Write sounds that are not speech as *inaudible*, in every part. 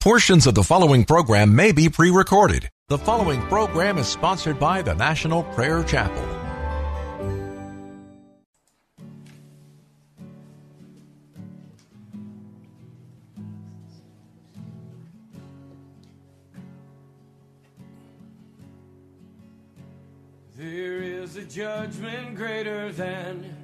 Portions of the following program may be pre recorded. The following program is sponsored by the National Prayer Chapel. There is a judgment greater than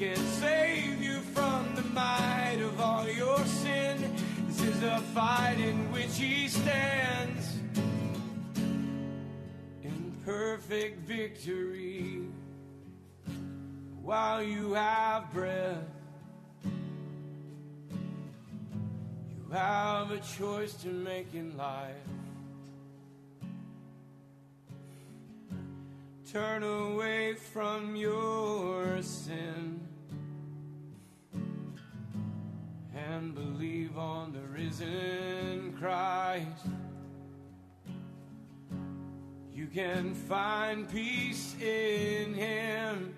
can save you from the might of all your sin. This is a fight in which He stands in perfect victory. While you have breath, you have a choice to make in life. Turn away from your sin the Christ. You can find peace in Him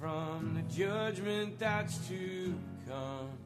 from the judgment that's to come.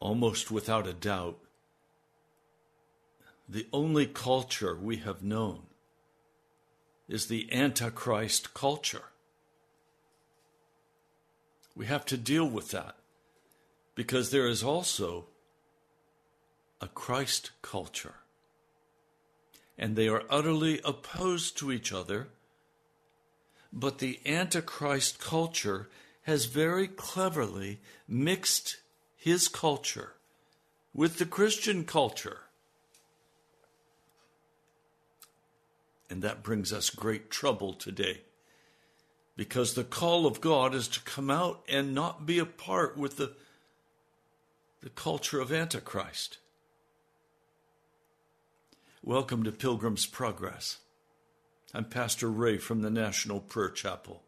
Almost without a doubt, the only culture we have known is the Antichrist culture. We have to deal with that because there is also a Christ culture. And they are utterly opposed to each other. But the Antichrist culture has very cleverly mixed his culture with the Christian culture. And that brings us great trouble today. Because the call of God is to come out and not be a part with the, the culture of Antichrist. Welcome to Pilgrim's Progress. I'm Pastor Ray from the National Prayer Chapel.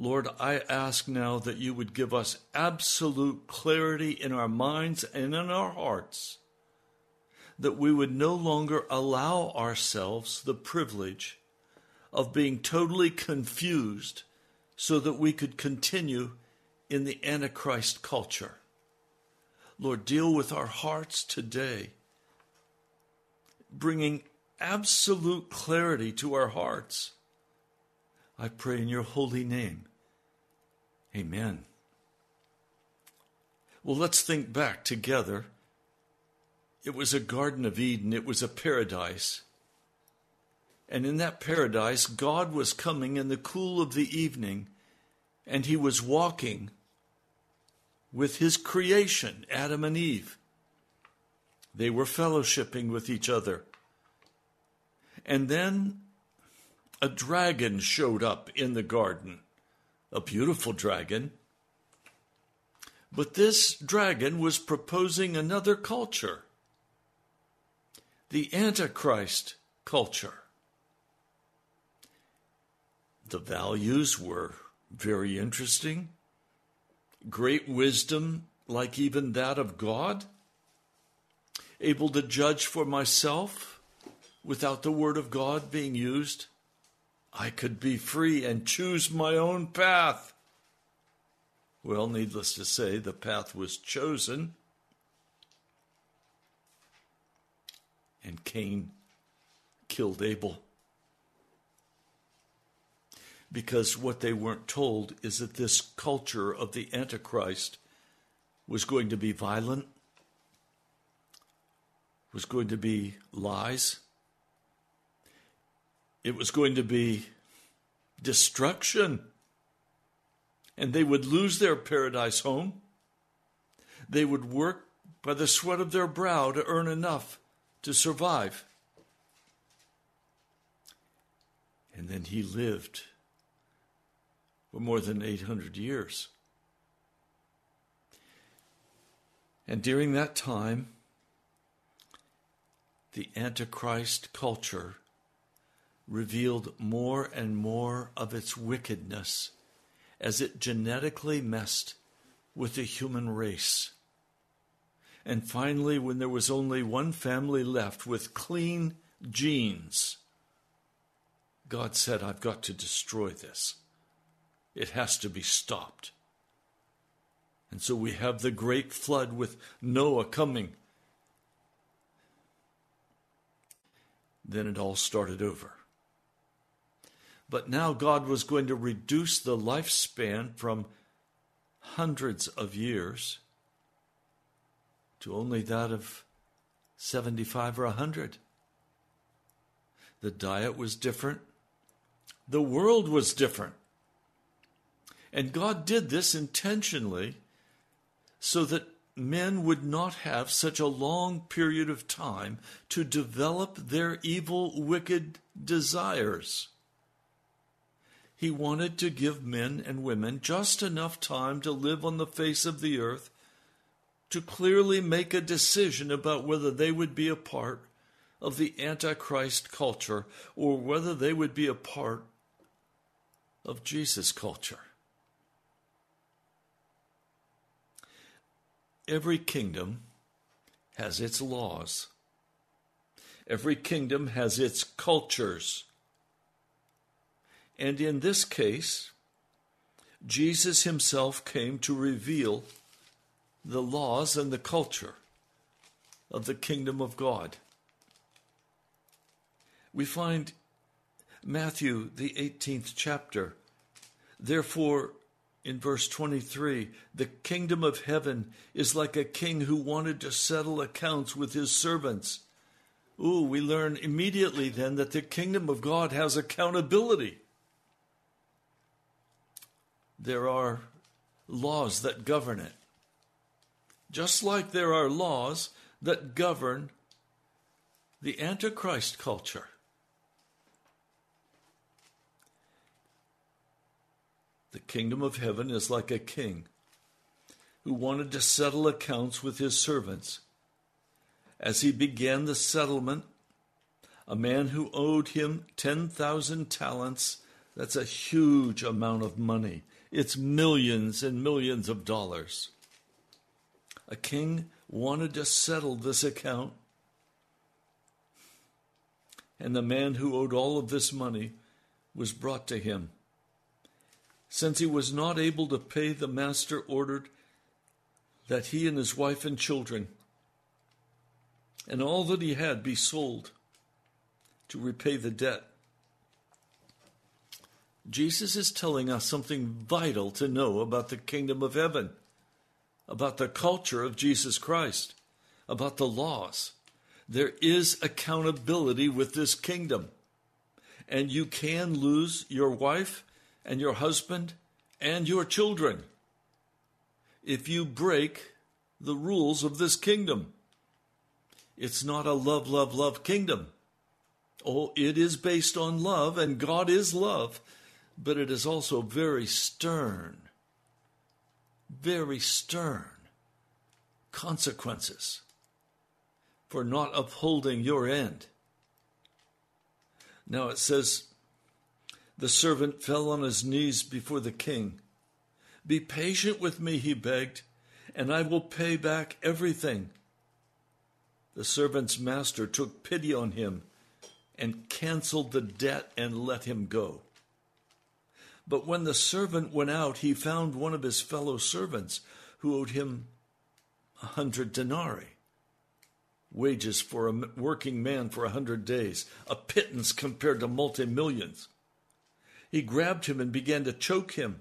Lord, I ask now that you would give us absolute clarity in our minds and in our hearts that we would no longer allow ourselves the privilege of being totally confused so that we could continue in the Antichrist culture. Lord, deal with our hearts today, bringing absolute clarity to our hearts. I pray in your holy name. Amen. Well, let's think back together it was a Garden of Eden, it was a paradise. And in that paradise, God was coming in the cool of the evening, and he was walking with his creation, Adam and Eve. They were fellowshipping with each other. And then a dragon showed up in the garden, a beautiful dragon. But this dragon was proposing another culture the Antichrist culture. The values were very interesting. Great wisdom, like even that of God. Able to judge for myself without the Word of God being used. I could be free and choose my own path. Well, needless to say, the path was chosen and Cain killed Abel. Because what they weren't told is that this culture of the Antichrist was going to be violent, was going to be lies, it was going to be destruction, and they would lose their paradise home. They would work by the sweat of their brow to earn enough to survive. And then he lived for more than 800 years. And during that time, the Antichrist culture revealed more and more of its wickedness as it genetically messed with the human race. And finally, when there was only one family left with clean genes, God said, I've got to destroy this. It has to be stopped. And so we have the great flood with Noah coming. Then it all started over. But now God was going to reduce the lifespan from hundreds of years to only that of 75 or 100. The diet was different. The world was different. And God did this intentionally so that men would not have such a long period of time to develop their evil, wicked desires. He wanted to give men and women just enough time to live on the face of the earth to clearly make a decision about whether they would be a part of the Antichrist culture or whether they would be a part of Jesus' culture. Every kingdom has its laws. Every kingdom has its cultures. And in this case, Jesus himself came to reveal the laws and the culture of the kingdom of God. We find Matthew, the 18th chapter. Therefore, in verse 23, the kingdom of heaven is like a king who wanted to settle accounts with his servants. Ooh, we learn immediately then that the kingdom of God has accountability. There are laws that govern it. Just like there are laws that govern the Antichrist culture. The kingdom of heaven is like a king who wanted to settle accounts with his servants. As he began the settlement, a man who owed him 10,000 talents, that's a huge amount of money. It's millions and millions of dollars. A king wanted to settle this account, and the man who owed all of this money was brought to him. Since he was not able to pay, the master ordered that he and his wife and children and all that he had be sold to repay the debt. Jesus is telling us something vital to know about the kingdom of heaven, about the culture of Jesus Christ, about the laws. There is accountability with this kingdom. And you can lose your wife and your husband and your children if you break the rules of this kingdom. It's not a love, love, love kingdom. Oh, it is based on love, and God is love, but it is also very stern, very stern consequences for not upholding your end. Now it says, the servant fell on his knees before the king. Be patient with me, he begged, and I will pay back everything. The servant's master took pity on him and canceled the debt and let him go. But when the servant went out, he found one of his fellow servants who owed him a hundred denarii, wages for a working man for a hundred days, a pittance compared to multi millions. He grabbed him and began to choke him.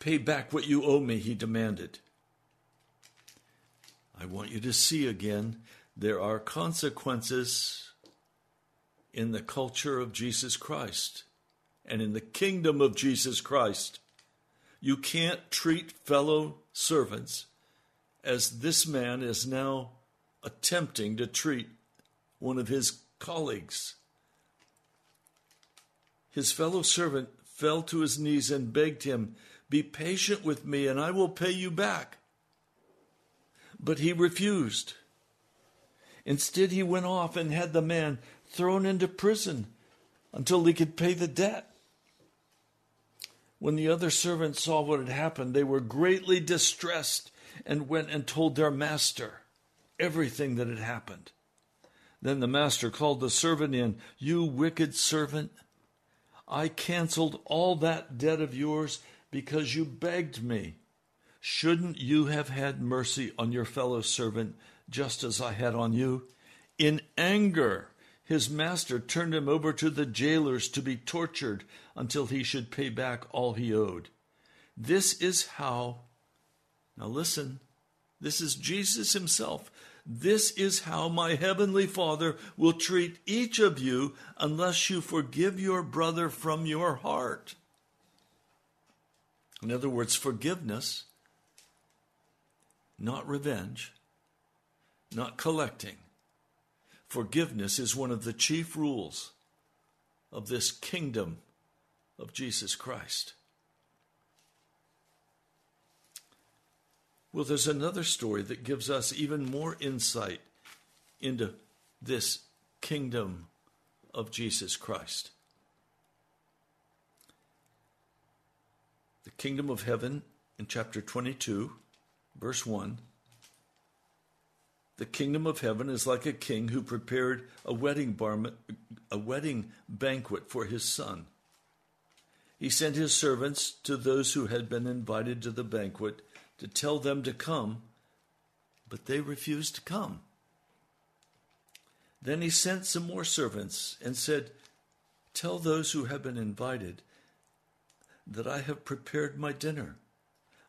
Pay back what you owe me, he demanded. I want you to see again there are consequences in the culture of Jesus Christ and in the kingdom of Jesus Christ. You can't treat fellow servants as this man is now attempting to treat one of his colleagues. His fellow servant fell to his knees and begged him, Be patient with me, and I will pay you back. But he refused. Instead, he went off and had the man thrown into prison until he could pay the debt. When the other servants saw what had happened, they were greatly distressed and went and told their master everything that had happened. Then the master called the servant in. You wicked servant, I canceled all that debt of yours because you begged me. Shouldn't you have had mercy on your fellow servant just as I had on you? In anger, his master turned him over to the jailers to be tortured until he should pay back all he owed. This is how, now listen, this is Jesus himself. This is how my heavenly Father will treat each of you unless you forgive your brother from your heart. In other words, forgiveness, not revenge, not collecting. Forgiveness is one of the chief rules of this kingdom of Jesus Christ. Well, there's another story that gives us even more insight into this kingdom of Jesus Christ. The kingdom of heaven in chapter 22, verse 1. The kingdom of heaven is like a king who prepared a wedding, a wedding banquet for his son. He sent his servants to those who had been invited to the banquet to tell them to come, but they refused to come. Then he sent some more servants and said, Tell those who have been invited that I have prepared my dinner.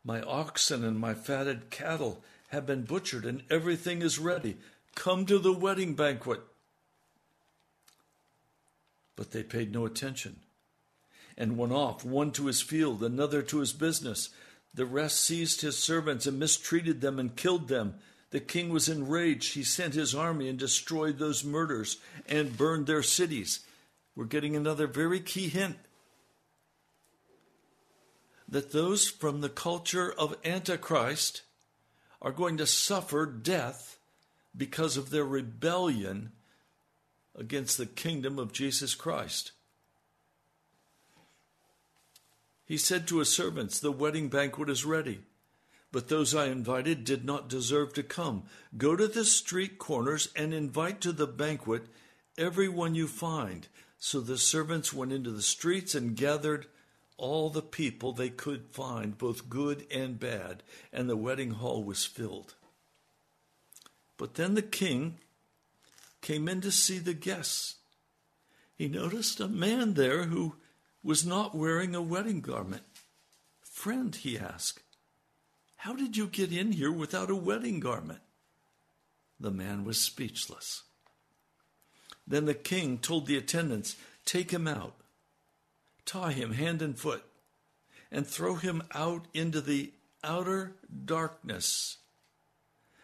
My oxen and my fatted cattle have been butchered, and everything is ready. Come to the wedding banquet. But they paid no attention and went off, one to his field, another to his business. The rest seized his servants and mistreated them and killed them. The king was enraged. He sent his army and destroyed those murders and burned their cities. We're getting another very key hint that those from the culture of Antichrist are going to suffer death because of their rebellion against the kingdom of Jesus Christ. He said to his servants, The wedding banquet is ready, but those I invited did not deserve to come. Go to the street corners and invite to the banquet everyone you find. So the servants went into the streets and gathered all the people they could find, both good and bad, and the wedding hall was filled. But then the king came in to see the guests. He noticed a man there who was not wearing a wedding garment. Friend, he asked, how did you get in here without a wedding garment? The man was speechless. Then the king told the attendants, Take him out, tie him hand and foot, and throw him out into the outer darkness,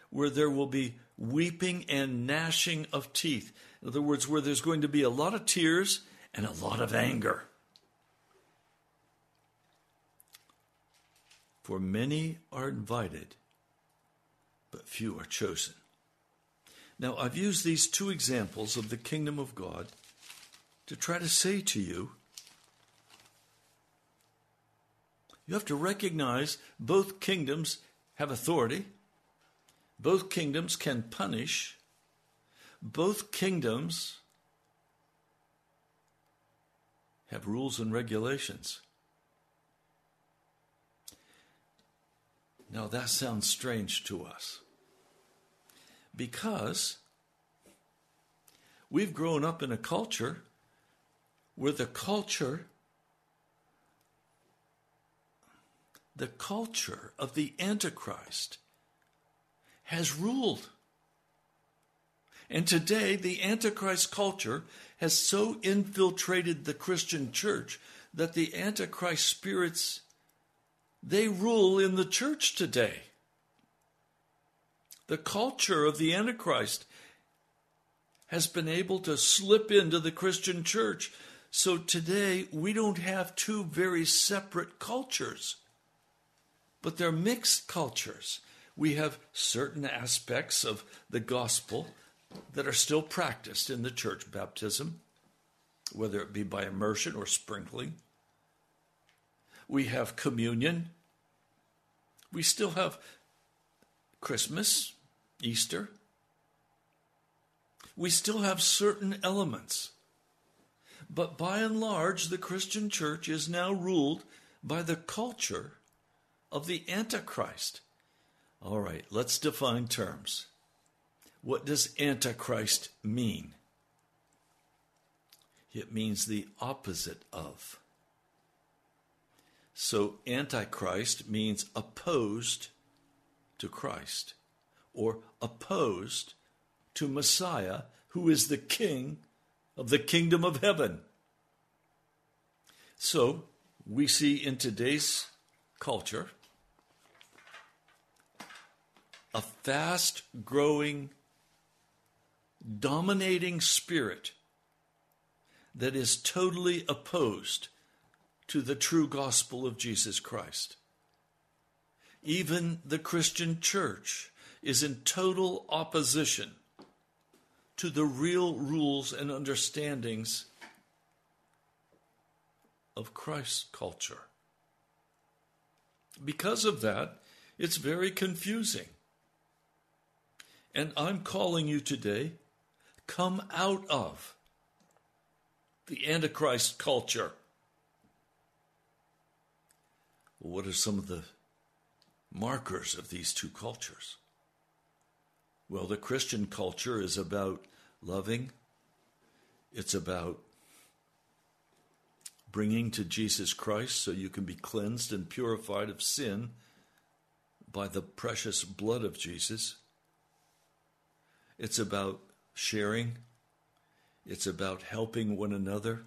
where there will be weeping and gnashing of teeth. In other words, where there's going to be a lot of tears and a lot of anger. For many are invited, but few are chosen. Now, I've used these two examples of the kingdom of God to try to say to you you have to recognize both kingdoms have authority, both kingdoms can punish, both kingdoms have rules and regulations. Now, that sounds strange to us. Because we've grown up in a culture where the culture the culture of the antichrist has ruled and today the antichrist culture has so infiltrated the christian church that the antichrist spirits they rule in the church today. The culture of the Antichrist has been able to slip into the Christian church. So today we don't have two very separate cultures, but they're mixed cultures. We have certain aspects of the gospel that are still practiced in the church baptism, whether it be by immersion or sprinkling we have communion. We still have Christmas, Easter. We still have certain elements. But by and large, the Christian church is now ruled by the culture of the Antichrist. All right, let's define terms. What does Antichrist mean? It means the opposite of. So, Antichrist means opposed to Christ or opposed to Messiah, who is the King of the kingdom of heaven. So, we see in today's culture a fast growing, dominating spirit that is totally opposed to the true gospel of Jesus Christ. Even the Christian church is in total opposition to the real rules and understandings of Christ's culture. Because of that, it's very confusing. And I'm calling you today come out of the Antichrist culture. What are some of the markers of these two cultures? Well, the Christian culture is about loving, it's about bringing to Jesus Christ so you can be cleansed and purified of sin by the precious blood of Jesus. It's about sharing. It's about helping one another.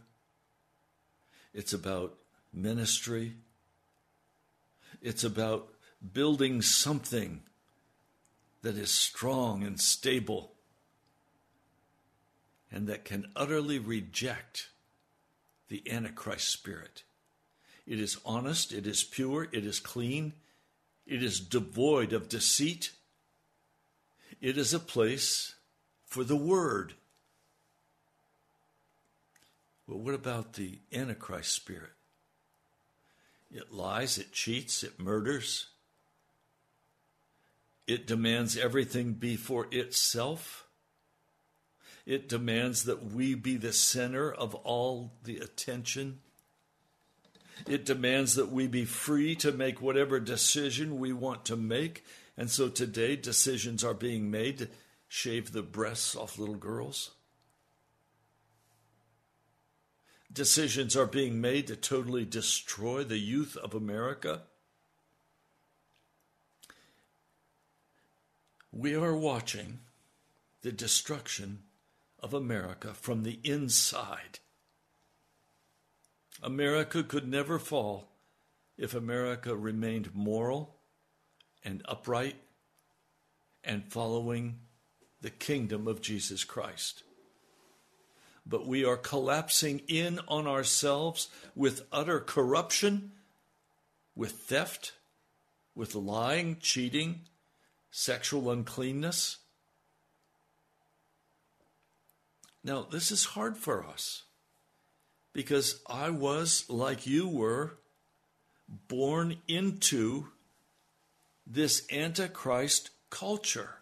It's about ministry. It's about building something that is strong and stable and that can utterly reject the Antichrist spirit. It is honest, it is pure, it is clean, it is devoid of deceit. It is a place for the Word. But what about the Antichrist spirit? It lies, it cheats, it murders. It demands everything be for itself. It demands that we be the center of all the attention. It demands that we be free to make whatever decision we want to make. And so today, decisions are being made to shave the breasts off little girls. Decisions are being made to totally destroy the youth of America. We are watching the destruction of America from the inside. America could never fall if America remained moral and upright and following the kingdom of Jesus Christ. But we are collapsing in on ourselves with utter corruption, with theft, with lying, cheating, sexual uncleanness. Now, this is hard for us because I was, like you were, born into this Antichrist culture.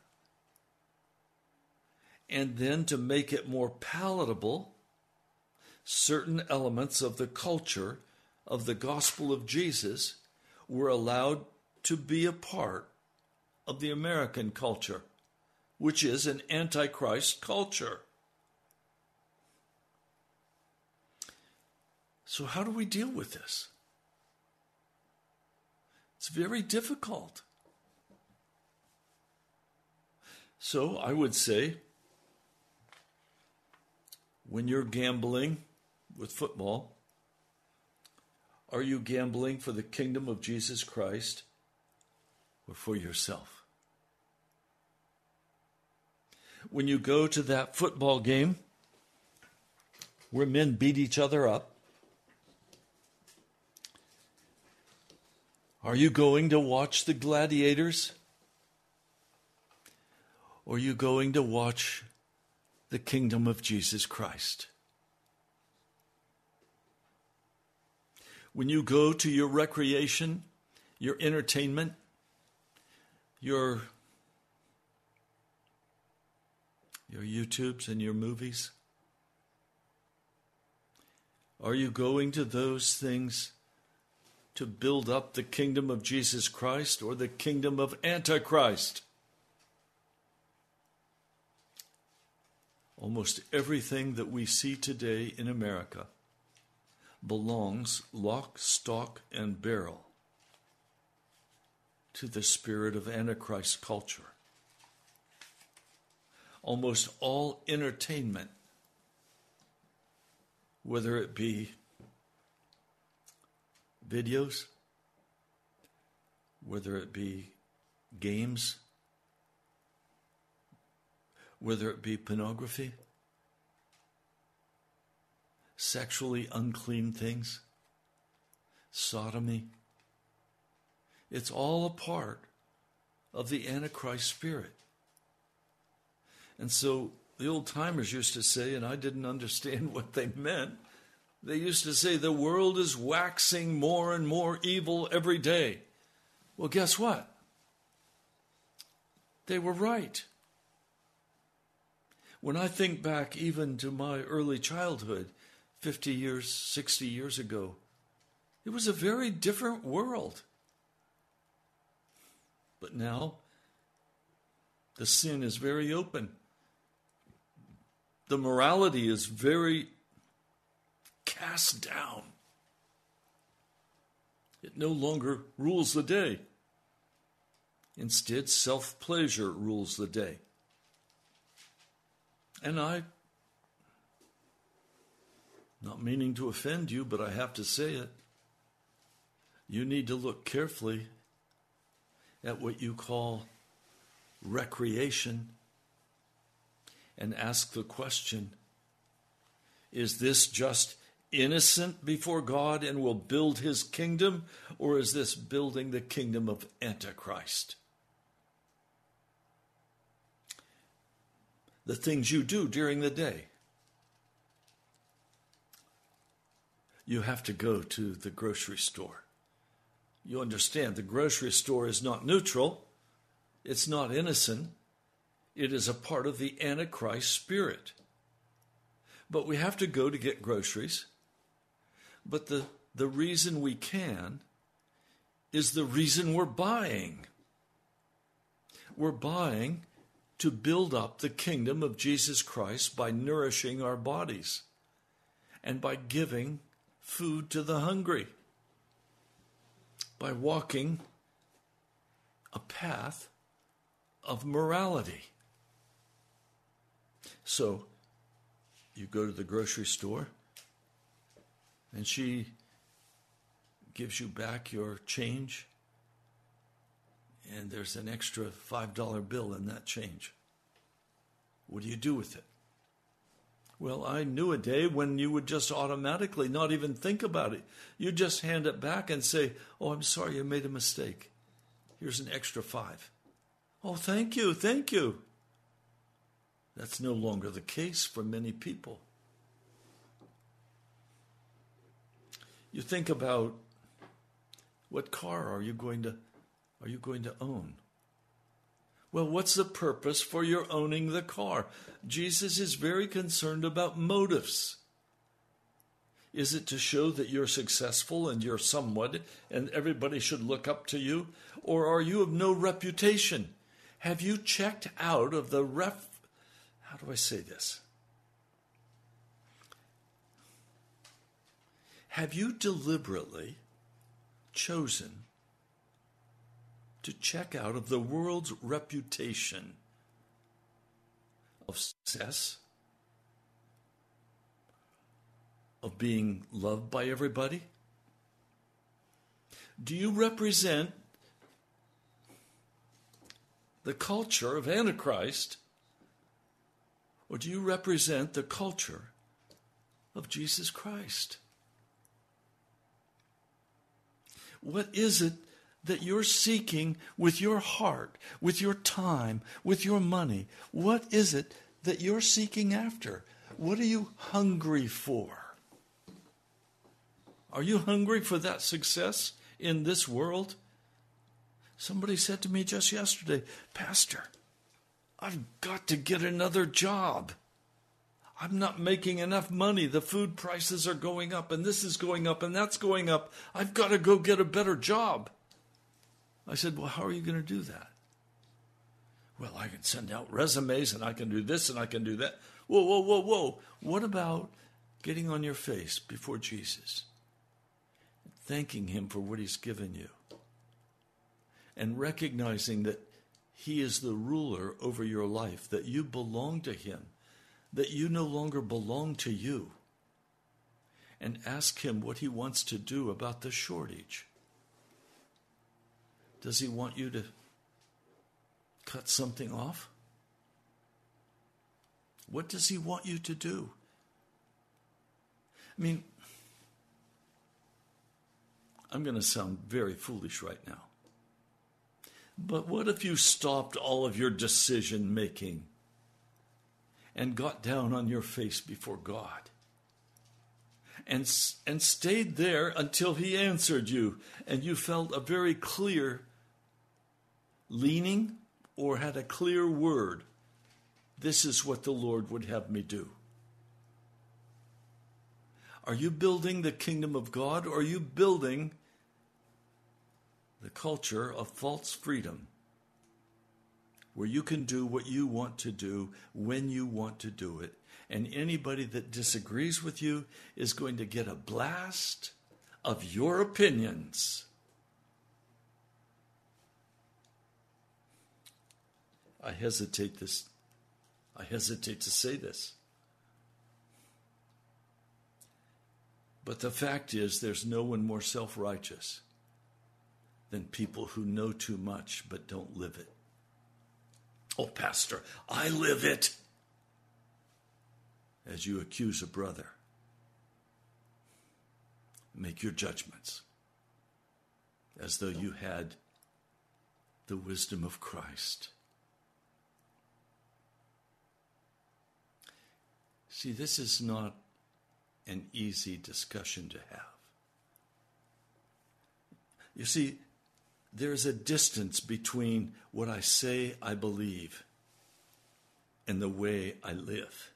And then to make it more palatable, certain elements of the culture of the gospel of Jesus were allowed to be a part of the American culture, which is an Antichrist culture. So, how do we deal with this? It's very difficult. So, I would say when you're gambling with football, are you gambling for the kingdom of Jesus Christ or for yourself? When you go to that football game where men beat each other up, Are you going to watch the gladiators? Or are you going to watch the kingdom of Jesus Christ? When you go to your recreation, your entertainment, your your YouTubes and your movies? Are you going to those things to build up the kingdom of Jesus Christ or the kingdom of Antichrist. Almost everything that we see today in America belongs lock, stock, and barrel to the spirit of Antichrist culture. Almost all entertainment, whether it be videos, whether it be games, whether it be pornography, sexually unclean things, sodomy. It's all a part of the Antichrist spirit. And so the old timers used to say, and I didn't understand *laughs* what they meant they used to say the world is waxing more and more evil every day. Well, guess what? They were right. When I think back even to my early childhood, 50 years, 60 years ago, it was a very different world. But now, the sin is very open. The morality is very cast down. It no longer rules the day. Instead, self pleasure rules the day. And I, not meaning to offend you, but I have to say it, you need to look carefully at what you call recreation and ask the question is this just innocent before God and will build his kingdom, or is this building the kingdom of Antichrist? The things you do during the day. You have to go to the grocery store. You understand the grocery store is not neutral, it's not innocent, it is a part of the Antichrist spirit. But we have to go to get groceries. But the, the reason we can is the reason we're buying. We're buying to build up the kingdom of Jesus Christ by nourishing our bodies and by giving food to the hungry, by walking a path of morality. So you go to the grocery store and she gives you back your change, and there's an extra $5 bill in that change. What do you do with it? Well, I knew a day when you would just automatically not even think about it. You'd just hand it back and say, Oh, I'm sorry, I made a mistake. Here's an extra five. Oh, thank you, thank you. That's no longer the case for many people. You think about what car are you going to are you going to own? Well, what's the purpose for your owning the car? Jesus is very concerned about motives. Is it to show that you're successful and you're somewhat and everybody should look up to you? Or are you of no reputation? Have you checked out of the ref. How do I say this? Have you deliberately chosen to check out of the world's reputation of success, of being loved by everybody? Do you represent the culture of Antichrist, or do you represent the culture of Jesus Christ? What is it that you're seeking with your heart, with your time, with your money? What is it that you're seeking after? What are you hungry for? Are you hungry for that success in this world? Somebody said to me just yesterday, Pastor, I've got to get another job. I'm not making enough money. The food prices are going up, and this is going up, and that's going up. I've got to go get a better job. I said, Well, how are you going to do that? Well, I can send out resumes, and I can do this, and I can do that. Whoa, whoa, whoa, whoa. What about getting on your face before Jesus, thanking Him for what He's given you, and recognizing that He is the ruler over your life, that you belong to Him? that you no longer belong to you and ask Him what He wants to do about the shortage. Does He want you to cut something off? What does He want you to do? I mean, I'm going to sound very foolish right now. But what if you stopped all of your decision making and got down on your face before God. And, and stayed there until He answered you, and you felt a very clear leaning or had a clear word. This is what the Lord would have me do. Are you building the kingdom of God or are you building the culture of false freedom where you can do what you want to do when you want to do it. And anybody that disagrees with you is going to get a blast of your opinions. I hesitate this I hesitate to say this. But the fact is there's no one more self-righteous than people who know too much but don't live it. Oh, Pastor, I live it. As you accuse a brother, make your judgments as though you had the wisdom of Christ. See, this is not an easy discussion to have. You see, there's a distance between what I say I believe and the way I live.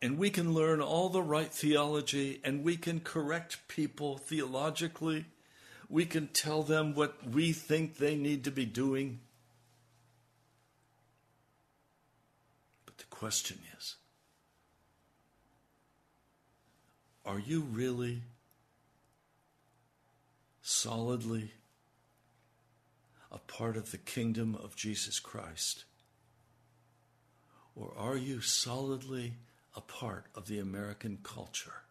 And we can learn all the right theology and we can correct people theologically. We can tell them what we think they need to be doing. But the question is are you really solidly a part of the kingdom of Jesus Christ? Or are you solidly a part of the American culture?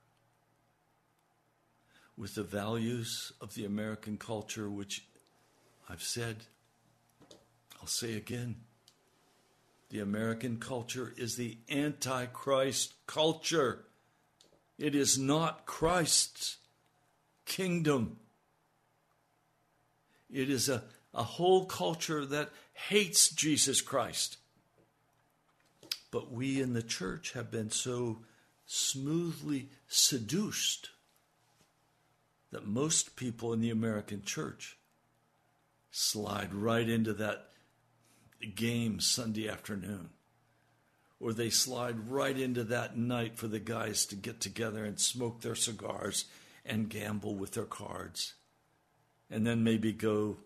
With the values of the American culture, which I've said, I'll say again. The American culture is the Antichrist culture. It is not Christ's kingdom. It is a, a whole culture that hates Jesus Christ. But we in the church have been so smoothly seduced that most people in the American church slide right into that game Sunday afternoon. Or they slide right into that night for the guys to get together and smoke their cigars and gamble with their cards and then maybe go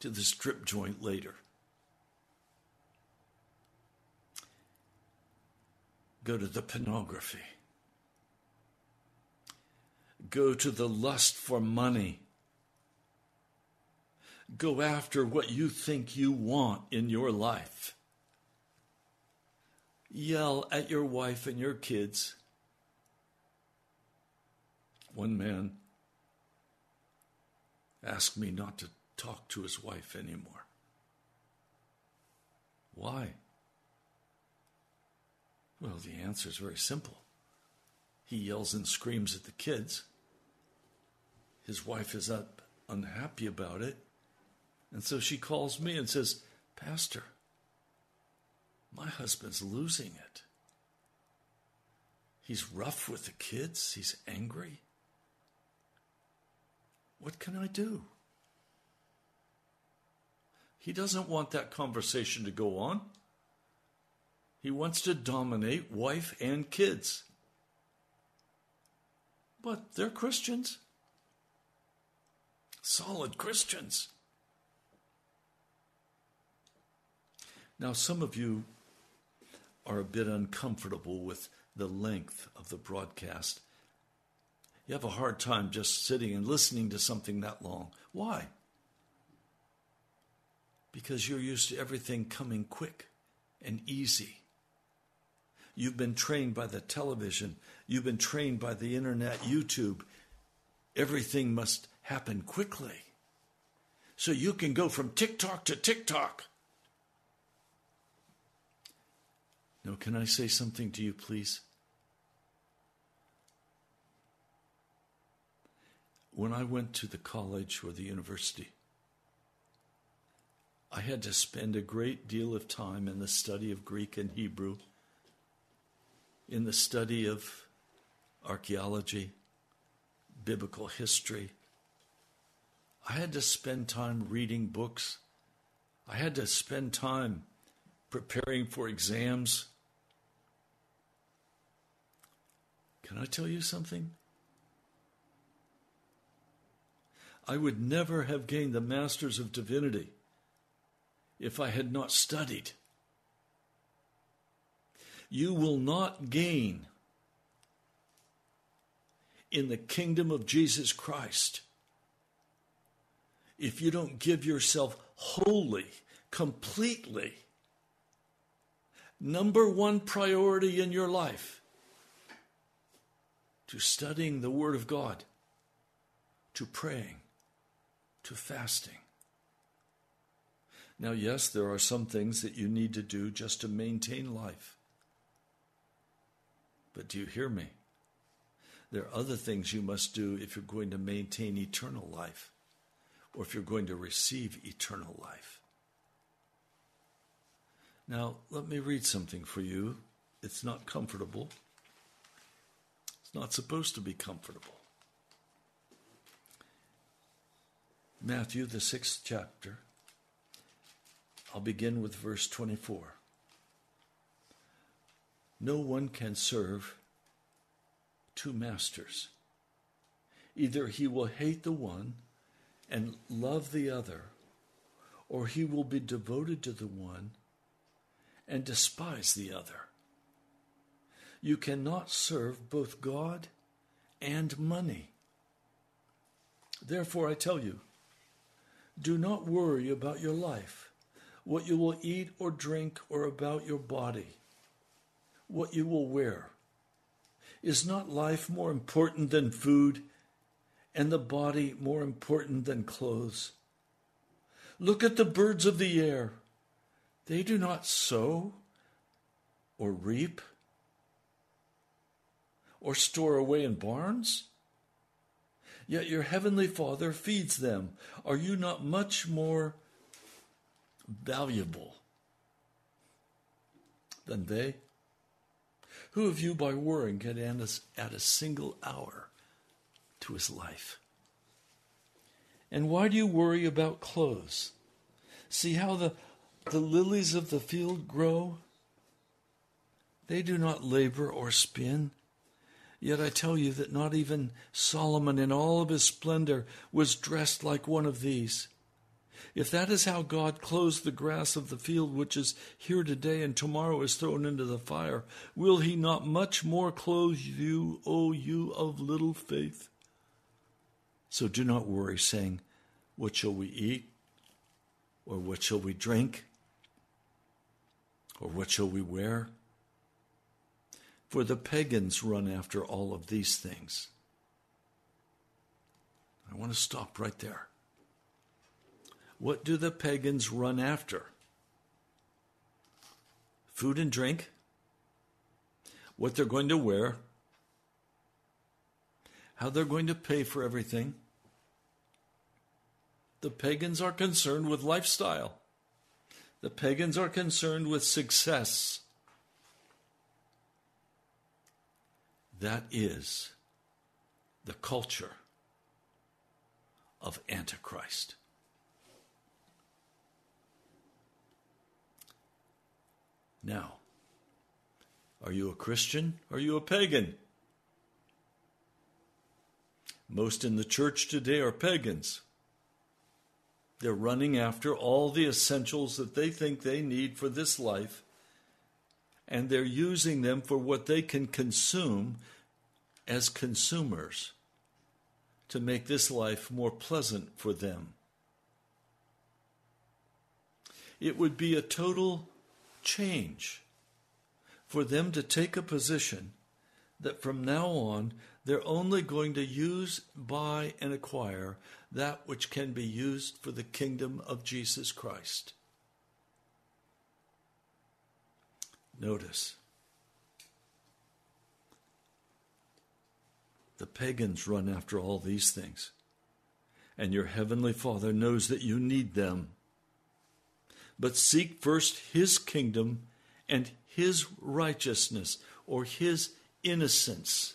to the strip joint later. Go to the pornography. Go to the lust for money. Go after what you think you want in your life. Yell at your wife and your kids. One man asked me not to talk to his wife anymore. Why? Well, the answer is very simple. He yells and screams at the kids. His wife is up unhappy about it. And so she calls me and says, Pastor, my husband's losing it. He's rough with the kids, he's angry. What can I do? He doesn't want that conversation to go on. He wants to dominate wife and kids. But they're Christians. Solid Christians. Now, some of you are a bit uncomfortable with the length of the broadcast you have a hard time just sitting and listening to something that long. Why? Because you're used to everything coming quick and easy. You've been trained by the television, you've been trained by the internet, YouTube. Everything must happen quickly. So you can go from TikTok to TikTok. Now, can I say something to you, please? when I went to the college or the university, I had to spend a great deal of time in the study of Greek and Hebrew, in the study of archaeology, biblical history. I had to spend time reading books. I had to spend time preparing for exams. Can I tell you something? I would never have gained the Masters of Divinity if I had not studied. You will not gain in the kingdom of Jesus Christ if you don't give yourself wholly, completely, number one priority in your life to studying the Word of God, to praying, to fasting. Now, yes, there are some things that you need to do just to maintain life. But do you hear me? There are other things you must do if you're going to maintain eternal life or if you're going to receive eternal life. Now, let me read something for you. It's not comfortable. Not supposed to be comfortable. Matthew, the sixth chapter. I'll begin with verse 24. No one can serve two masters. Either he will hate the one and love the other, or he will be devoted to the one and despise the other. You cannot serve both God and money. Therefore, I tell you, do not worry about your life, what you will eat or drink, or about your body, what you will wear. Is not life more important than food, and the body more important than clothes? Look at the birds of the air. They do not sow or reap or store away in barns. Yet your heavenly Father feeds them. Are you not much more valuable than they? Who of you, by worrying, can add a single hour to his life? And why do you worry about clothes? See how the, the lilies of the field grow? They do not labor or spin. Yet I tell you that not even Solomon in all of his splendor was dressed like one of these. If that is how God clothes the grass of the field, which is here today and tomorrow is thrown into the fire, will he not much more clothe you, O you of little faith? So do not worry, saying, What shall we eat? Or what shall we drink? Or what shall we wear? For the pagans run after all of these things. I want to stop right there. What do the pagans run after? Food and drink, what they're going to wear, how they're going to pay for everything. The pagans are concerned with lifestyle. The pagans are concerned with success. That is the culture of Antichrist. Now, are you a Christian? Are you a pagan? Most in the church today are pagans. They're running after all the essentials that they think they need for this life, and they're using them for what they can consume as consumers to make this life more pleasant for them. It would be a total change for them to take a position that from now on they're only going to use, buy, and acquire that which can be used for the kingdom of Jesus Christ. Notice the pagans run after all these things, and your heavenly Father knows that you need them but seek first his kingdom and his righteousness or his innocence.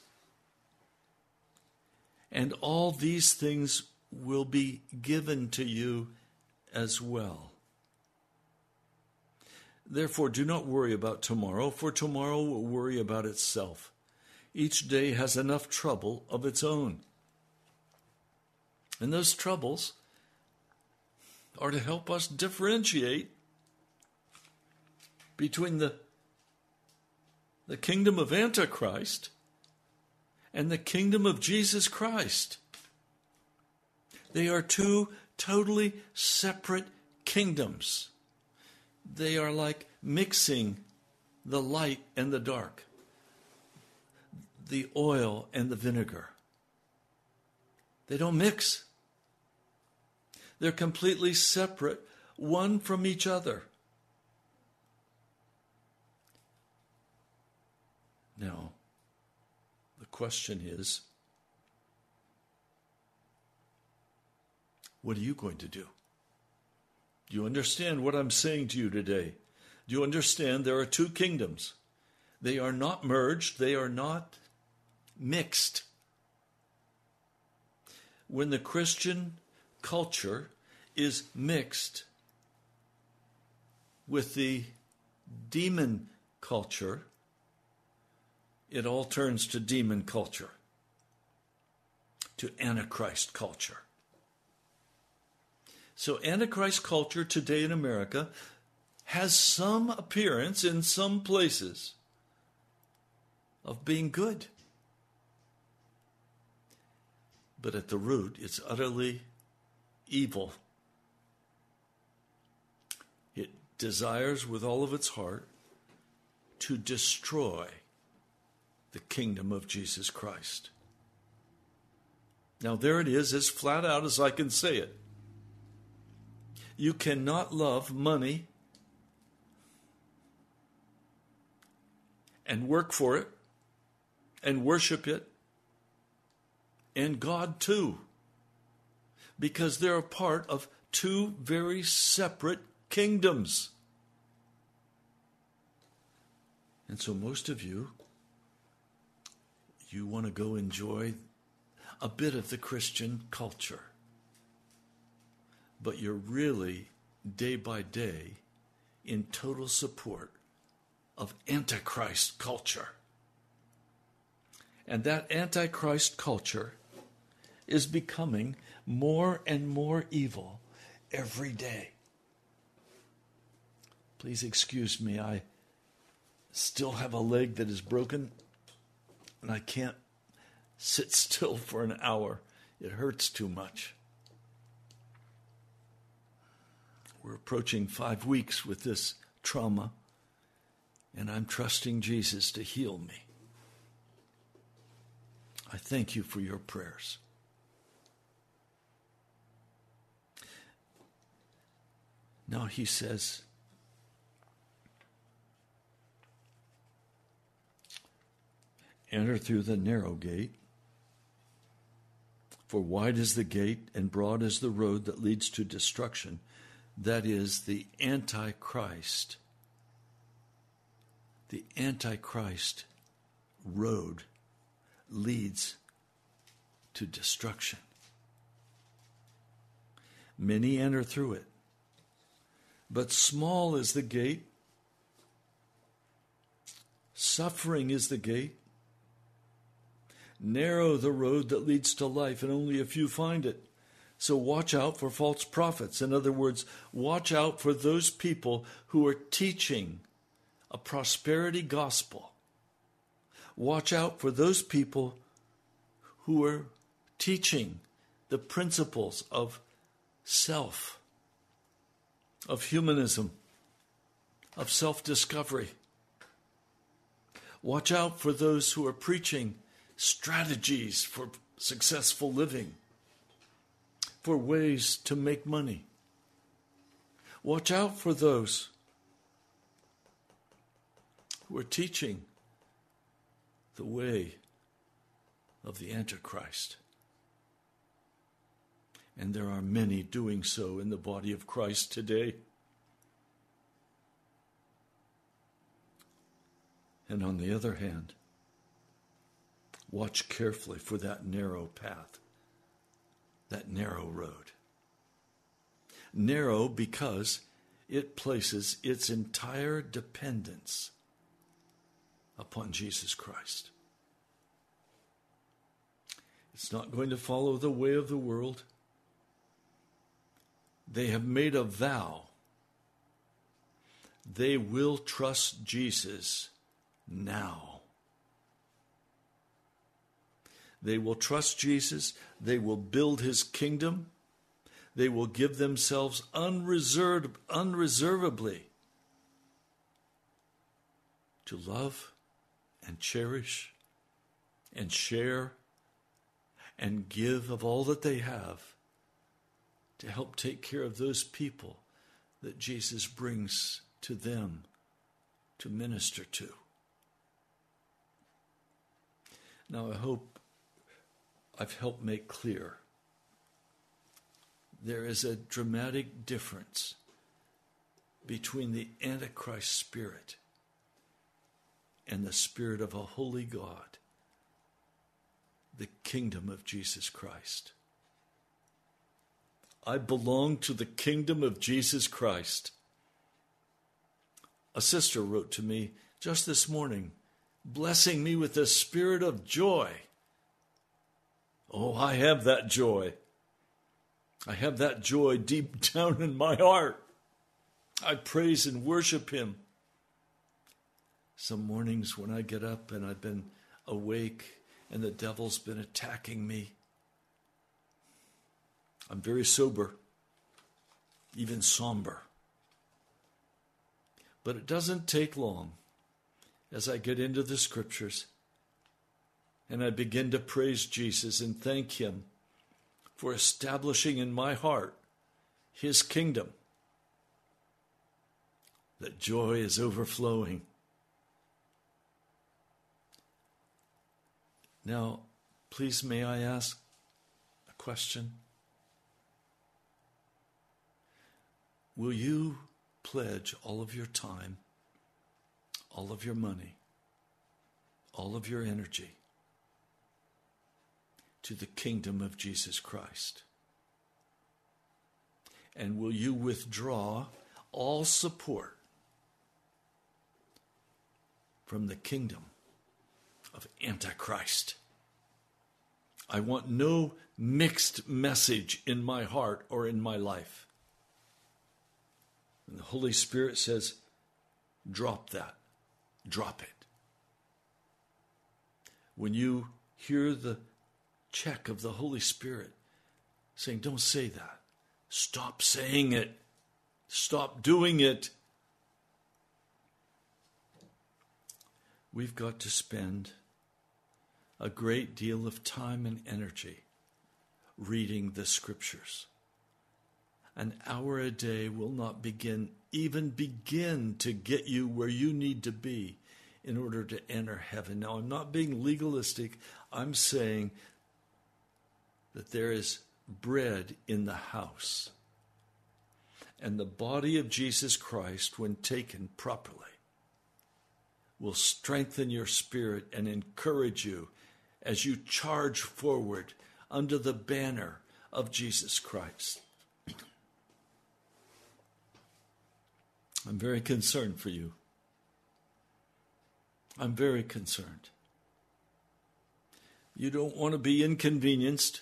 And all these things will be given to you as well. Therefore, do not worry about tomorrow, for tomorrow will worry about itself. Each day has enough trouble of its own. And those troubles are to help us differentiate between the, the kingdom of Antichrist and the kingdom of Jesus Christ. They are two totally separate kingdoms. They are like mixing the light and the dark, the oil and the vinegar. They don't mix. They're completely separate, one from each other. Now, the question is what are you going to do? Do you understand what I'm saying to you today? Do you understand there are two kingdoms? They are not merged, they are not mixed. When the Christian culture is mixed with the demon culture, it all turns to demon culture, to Antichrist culture. So, Antichrist culture today in America has some appearance in some places of being good. But at the root, it's utterly evil. It desires with all of its heart to destroy the kingdom of Jesus Christ. Now, there it is, as flat out as I can say it. You cannot love money and work for it and worship it and God too because they're a part of two very separate kingdoms. And so, most of you, you want to go enjoy a bit of the Christian culture. But you're really, day by day, in total support of Antichrist culture. And that Antichrist culture is becoming more and more evil every day. Please excuse me, I still have a leg that is broken and I can't sit still for an hour. It hurts too much. We're approaching five weeks with this trauma, and I'm trusting Jesus to heal me. I thank you for your prayers. Now he says, Enter through the narrow gate. For wide is the gate and broad is the road that leads to destruction, that is, the Antichrist. The Antichrist road leads to destruction. Many enter through it. But small is the gate, suffering is the gate, narrow the road that leads to life, and only a few find it. So watch out for false prophets. In other words, watch out for those people who are teaching a prosperity gospel. Watch out for those people who are teaching the principles of self of humanism, of self discovery. Watch out for those who are preaching strategies for successful living, for ways to make money. Watch out for those who are teaching the way of the Antichrist. And there are many doing so in the body of Christ today. And on the other hand, watch carefully for that narrow path, that narrow road. Narrow because it places its entire dependence upon Jesus Christ. It's not going to follow the way of the world. They have made a vow. They will trust Jesus now. They will trust Jesus. They will build his kingdom. They will give themselves unreserved, unreservedly to love and cherish and share and give of all that they have to help take care of those people that Jesus brings to them to minister to. Now, I hope I've helped make clear there is a dramatic difference between the Antichrist spirit and the spirit of a holy God, the kingdom of Jesus Christ. I belong to the kingdom of Jesus Christ. A sister wrote to me just this morning, blessing me with a spirit of joy. Oh, I have that joy. I have that joy deep *laughs* down in my heart. I praise and worship Him. Some mornings when I get up and I've been awake and the devil's been attacking me, I'm very sober, even somber. But it doesn't take long as I get into the scriptures and I begin to praise Jesus and thank Him for establishing in my heart His kingdom. That joy is overflowing. Now, please, may I ask a question? Will you pledge all of your time, all of your money, all of your energy to the kingdom of Jesus Christ? And will you withdraw all support from the kingdom of Antichrist? I want no mixed message in my heart or in my life. And the Holy Spirit says, drop that, drop it. When you hear the check of the Holy Spirit saying, don't say that, stop saying it, stop doing it. We've got to spend a great deal of time and energy reading the scriptures an hour a day will not begin, even begin to get you where you need to be in order to enter heaven. Now, I'm not being legalistic. I'm saying that there is bread in the house. And the body of Jesus Christ, when taken properly, will strengthen your spirit and encourage you as you charge forward under the banner of Jesus Christ. I'm very concerned for you. I'm very concerned. You don't want to be inconvenienced.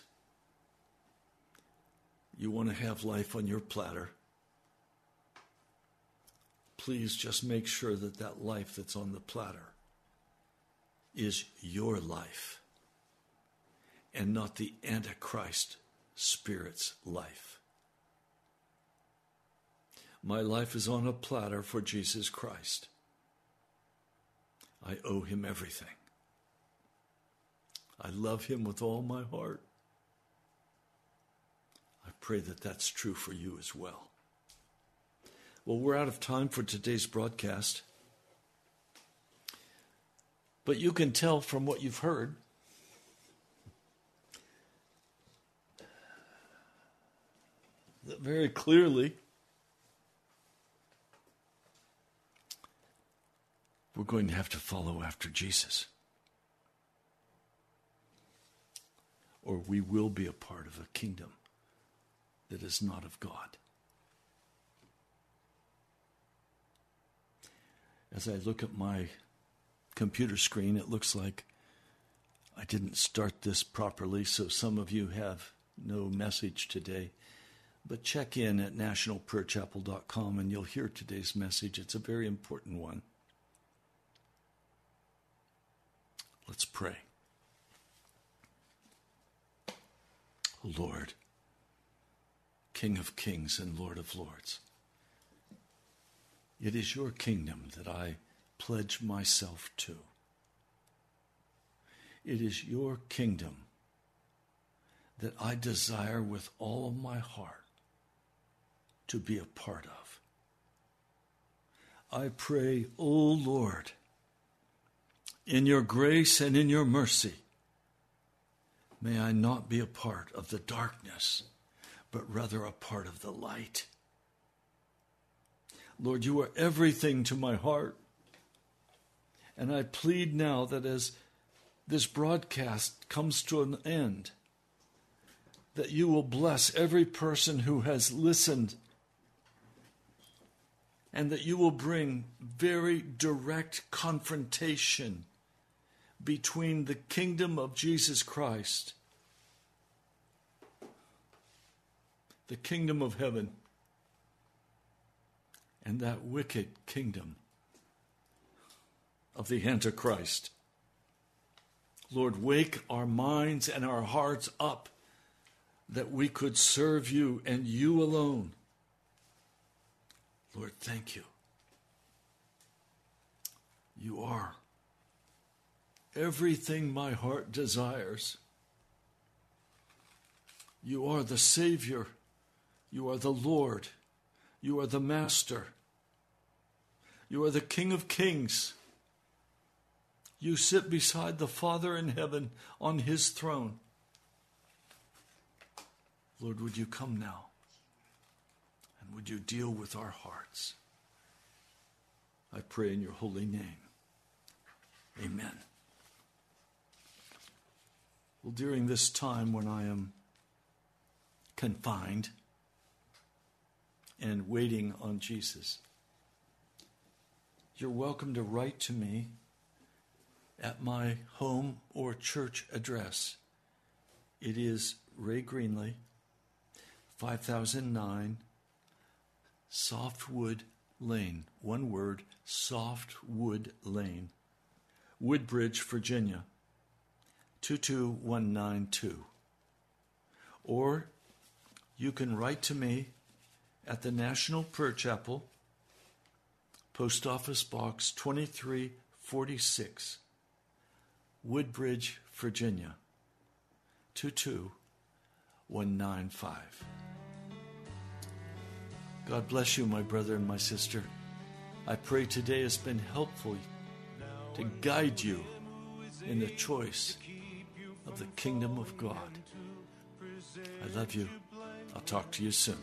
You want to have life on your platter. Please just make sure that that life that's on the platter is your life and not the Antichrist spirit's life. My life is on a platter for Jesus Christ. I owe him everything. I love him with all my heart. I pray that that's true for you as well. Well, we're out of time for today's broadcast. But you can tell from what you've heard that very clearly we're going to have to follow after Jesus. Or we will be a part of a kingdom that is not of God. As I look at my computer screen, it looks like I didn't start this properly, so some of you have no message today. But check in at nationalprayerchapel.com and you'll hear today's message. It's a very important one. Let's pray. Lord, King of kings and Lord of lords, it is your kingdom that I pledge myself to. It is your kingdom that I desire with all of my heart to be a part of. I pray, O Lord, in your grace and in your mercy, may I not be a part of the darkness, but rather a part of the light. Lord, you are everything to my heart. And I plead now that as this broadcast comes to an end, that you will bless every person who has listened and that you will bring very direct confrontation between the kingdom of Jesus Christ, the kingdom of heaven, and that wicked kingdom of the Antichrist. Lord, wake our minds and our hearts up that we could serve you and you alone. Lord, thank you. You are everything my heart desires. You are the Savior. You are the Lord. You are the Master. You are the King of Kings. You sit beside the Father in heaven on his throne. Lord, would you come now? And would you deal with our hearts? I pray in your holy name. Amen. Well, during this time when I am confined and waiting on Jesus, you're welcome to write to me at my home or church address. It is Ray Greenley, 5009 Softwood Lane. One word, Softwood Lane, Woodbridge, Virginia, 22192. Or you can write to me at the National Prayer Chapel, Post Office Box 2346, Woodbridge, Virginia, 22195. God bless you, my brother and my sister. I pray today has been helpful to guide you in the choice of the kingdom of God. I love you. I'll talk to you soon.